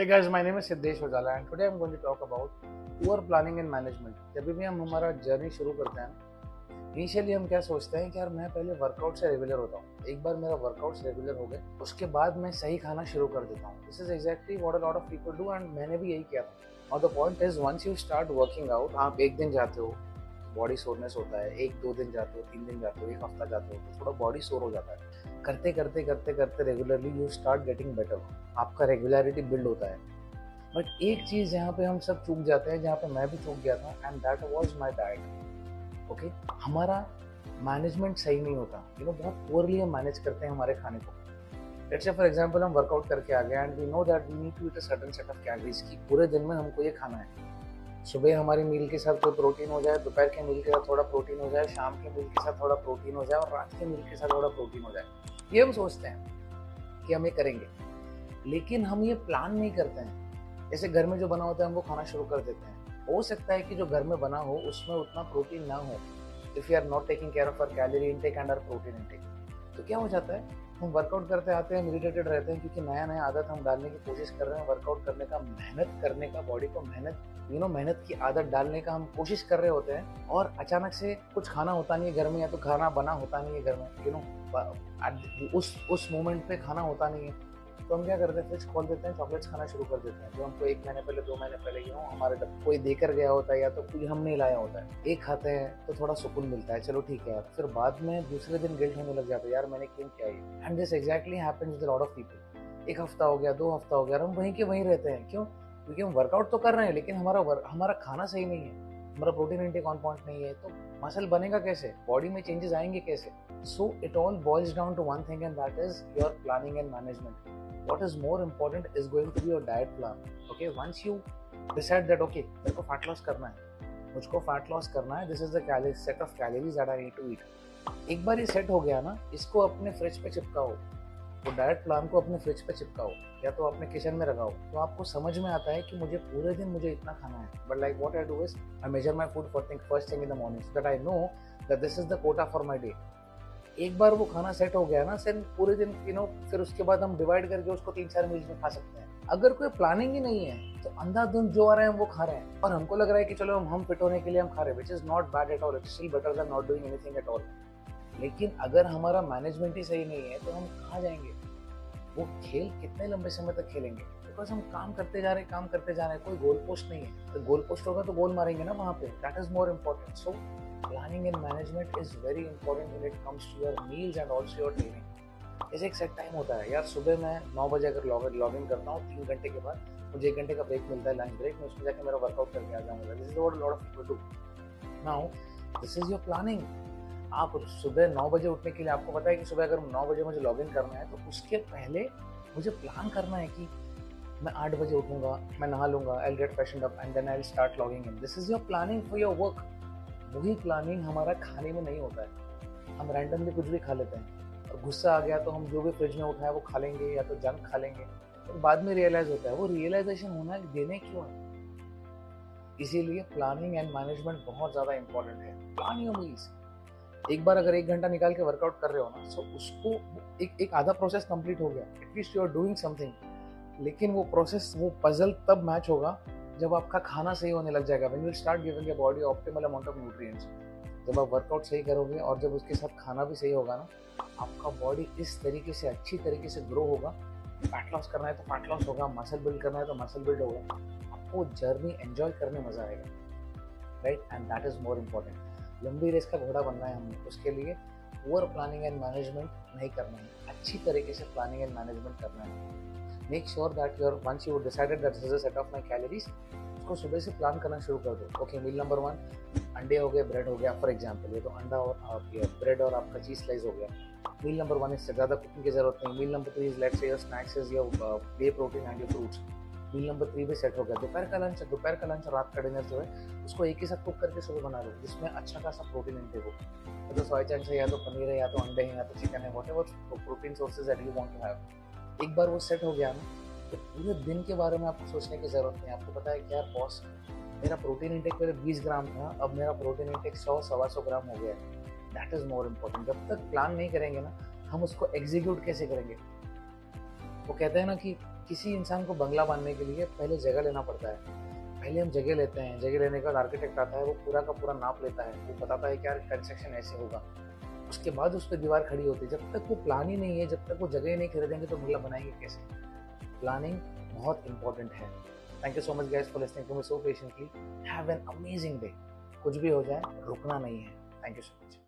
Hey guys, my name is Siddesh Ojala and today I'm going to talk about poor planning and management. जब भी हम हमारा journey शुरू करते हैं इनिशियली हम क्या सोचते हैं कि यार मैं पहले वर्कआउट से रेगुलर होता हूँ। एक बार मेरा वर्कआउट रेगुलर हो गए उसके बाद मैं सही खाना शुरू कर देता हूँ। This is exactly what a lot of people do and मैंने भी यही किया था। और the point is once you start working out आप एक दिन जाते हो बॉडी सोरनेस होता है, एक दो दिन जाते हो, तीन दिन जाते हो, एक हफ़्ता जाते हो तो थोड़ा बॉडी सोर हो जाता है। करते करते करते करते regularly you start getting better आपका रेगुलरिटी बिल्ड होता है। बट एक चीज़ यहाँ पे हम सब चूक जाते हैं, जहाँ पे मैं भी चूक गया था and that was my diet okay हमारा मैनेजमेंट सही नहीं होता। यू नो बहुत पुअरली हम मैनेज करते हैं हमारे खाने को। लेट्स से फॉर एग्जांपल हम वर्कआउट करके आ गए and we know that we need to eat a certain set of calories की पूरे दिन में हमको ये खाना है। सुबह हमारी मील के साथ कोई प्रोटीन हो जाए, दोपहर के मील के साथ थोड़ा प्रोटीन हो जाए, शाम के मील के साथ थोड़ा प्रोटीन हो जाए और रात के मील के साथ थोड़ा प्रोटीन हो जाए। ये हम सोचते हैं कि हम ये करेंगे। लेकिन हम ये प्लान नहीं करते हैं। जैसे घर में जो बना होता है, हम वो खाना शुरू कर देते हैं। हो सकता है कि जो घर में बना हो, उसमें उतना प्रोटीन ना हो। If you are not taking care of our calorie intake and our protein intake तो क्या हो जाता है? हम वर्कआउट करते आते हैं मेडिटेटेड रहते हैं, क्योंकि नया नया आदत हम डालने की कोशिश कर रहे हैं वर्कआउट करने का, मेहनत करने का बॉडी को मेहनत यू नो मेहनत की आदत डालने का हम कोशिश कर रहे होते हैं। और अचानक से कुछ खाना होता नहीं है घर में या तो खाना बना होता नहीं है घर में यू नो उस उस मोमेंट पे खाना होता नहीं है। तो हम क्या करते हैं फ्रिज खोल देते हैं चॉकलेट्स खाना शुरू कर देते हैं। जो हमको एक महीने पहले, दो महीने पहले यू हमारे कोई देकर गया होता है या तो कोई हमने लाया होता है, एक खाते हैं तो थोड़ा सुकून मिलता है। चलो ठीक है फिर बाद में दूसरे दिन गिल्ट होने लग जाता है, यार, मैंने क्यों किया ये? And this exactly happens with lot of people एक हफ़्ता हो गया, दो हफ़्ता हो गया हम वहीं के वहीं रहते हैं। क्यों? क्योंकि हम वर्कआउट तो कर रहे हैं, लेकिन हमारा हमारा खाना सही नहीं है। हमारा प्रोटीन इंटेक ऑन पॉइंट नहीं है तो मसल बनेगा कैसे? बॉडी में चेंजेस आएँगे कैसे? So it all boils down to one thing and that is your planning and management what is more important is going to be your diet plan. Okay, once you decide that, okay, मेरे को fat loss करना है, मुझको fat loss करना है this is the set of calories that I need to eat एक बार ये सेट हो गया ना, इसको अपने फ्रिज पे चिपकाओ तो डाइट प्लान को अपने फ्रिज पे चिपकाओ, या तो अपने किचन में लगाओ तो आपको समझ में आता है कि मुझे पूरे दिन मुझे इतना खाना है। But like what I do is I measure my food for think first thing in the morning that I know that this is the quota for my day एक बार वो खाना सेट हो गया ना फिर पूरे दिन यू नो फिर उसके बाद हम डिवाइड करके उसको तीन चार मील्स में खा सकते हैं। अगर कोई प्लानिंग ही नहीं है तो अंधाधुंध जो आ रहे हैं वो खा रहे हैं। और हमको लग रहा है कि चलो, हम हम फिट होने के लिए हम खा रहे हैं which is not bad at all it's still better than not doing anything at all लेकिन अगर हमारा मैनेजमेंट ही सही नहीं है तो हम कहाँ जाएँगे। वो खेल कितने लंबे समय तक खेलेंगे? बिकॉज़ हम काम करते जा रहे हैं, काम करते जा रहे हैं, कोई गोल पोस्ट नहीं है। तो गोल पोस्ट होगा तो गोल मारेंगे ना वहाँ पे that is more important so planning and management is very important when it comes to your meals and also your जैसे एक सेट टाइम होता है यार, सुबह मैं नौ बजे अगर लॉग लॉग इन करता हूँ, तीन घंटे के बाद मुझे एक घंटे का ब्रेक मिलता है लंच ब्रेक में उसमें जाकर मेरा वर्कआउट करके आ जाऊँगा। This is what lot of people do now this is your planning आप सुबह नौ बजे उठने के लिए, आपको पता है कि सुबह अगर नौ बजे मुझे लॉग इन करना है तो उसके पहले मुझे प्लान करना है कि मैं आठ बजे उठूँगा, मैं नहा लूँगा I get freshen up and then I start logging in this is your planning for your work वही प्लानिंग हमारा खाने में नहीं होता है। हम रैंडमली कुछ भी खा लेते हैं। और गुस्सा आ गया तो हम जो भी फ्रिज में उठाए वो खा लेंगे या तो जंक खा लेंगे। और बाद में रियलाइज़ होता है, वो रियलाइजेशन होना देने क्यों है? इसीलिए प्लानिंग एंड मैनेजमेंट बहुत ज़्यादा इंपॉर्टेंट है। प्लान योर मील्स एक बार अगर एक घंटा निकाल के वर्कआउट कर रहे हो ना तो उसको एक एक आधा प्रोसेस कंप्लीट हो गया। At least you are doing something लेकिन वो प्रोसेस वो पजल तब मैच होगा जब आपका खाना सही होने लग जाएगा when you start giving your body optimal amount of nutrients जब आप वर्कआउट सही करोगे और जब उसके साथ खाना भी सही होगा ना, आपका बॉडी इस तरीके से, अच्छी तरीके से ग्रो होगा। फैट लॉस करना है तो फैट लॉस होगा मसल बिल्ड करना है तो मसल बिल्ड होगा। आपको जर्नी एंजॉय करने मज़ा आएगा। Right and that is more important लंबी रेस का घोड़ा बनना है हमें उसके लिए ओवर प्लानिंग एंड मैनेजमेंट नहीं करना है। अच्छी तरीके से प्लानिंग एंड मैनेजमेंट करना है। Make sure that you're once you decided that is set of my calories उसको सुबह से प्लान करना शुरू कर दो। ओके मील नंबर वन अंडे हो गए ब्रेड हो गया फॉर एग्ज़ाम्पल ये तो अंडा और ब्रेड और आपका चीज़ स्लाइस हो गया। मील नंबर वन इससे ज़्यादा कुकिंग की ज़रूरत नहीं। Meal number three is let's your snacks is your whey protein and your fruits meal number three भी सेट हो गया। दोपहर का लंच दोपहर का लंच रात का डिनर जो है, उसको एक ही साथ कुक करके सुबह बना लो, जिसमें अच्छा खासा प्रोटीन इंटेक हो। तो सोया चंक्स है या तो पनीर है, या तो अंडे हैं, या तो चिकन है whatever protein sources that you want to have एक बार वो सेट हो गया ना तो पूरे दिन के बारे में आपको सोचने की ज़रूरत नहीं आपको पता है क्या बॉस मेरा प्रोटीन इंटेक पहले 20 ग्राम था, अब मेरा प्रोटीन इंटेक सौ, सवा सौ ग्राम हो गया है। दैट इज़ मोर इम्पोर्टेंट जब तक प्लान नहीं करेंगे ना, हम उसको एग्जीक्यूट कैसे करेंगे? वो कहते हैं ना कि किसी इंसान को बंगला बांधने के लिए पहले जगह लेना पड़ता है। पहले हम जगह लेते हैं, जगह लेने के बाद आर्किटेक्ट आता है, वो पूरा का पूरा नाप लेता है। वो बताता है कि यार कंस्ट्रक्शन ऐसे होगा। उसके बाद उस पर दीवार खड़ी होती है। जब तक वो प्लान ही नहीं है, जब तक वो जगह ही नहीं खरीदेंगे तो बंगला बनाएँगे कैसे? प्लानिंग बहुत इंपॉर्टेंट है। Thank you so much guys for listening to me so patiently have an amazing day कुछ भी हो जाए, रुकना नहीं है। Thank you so much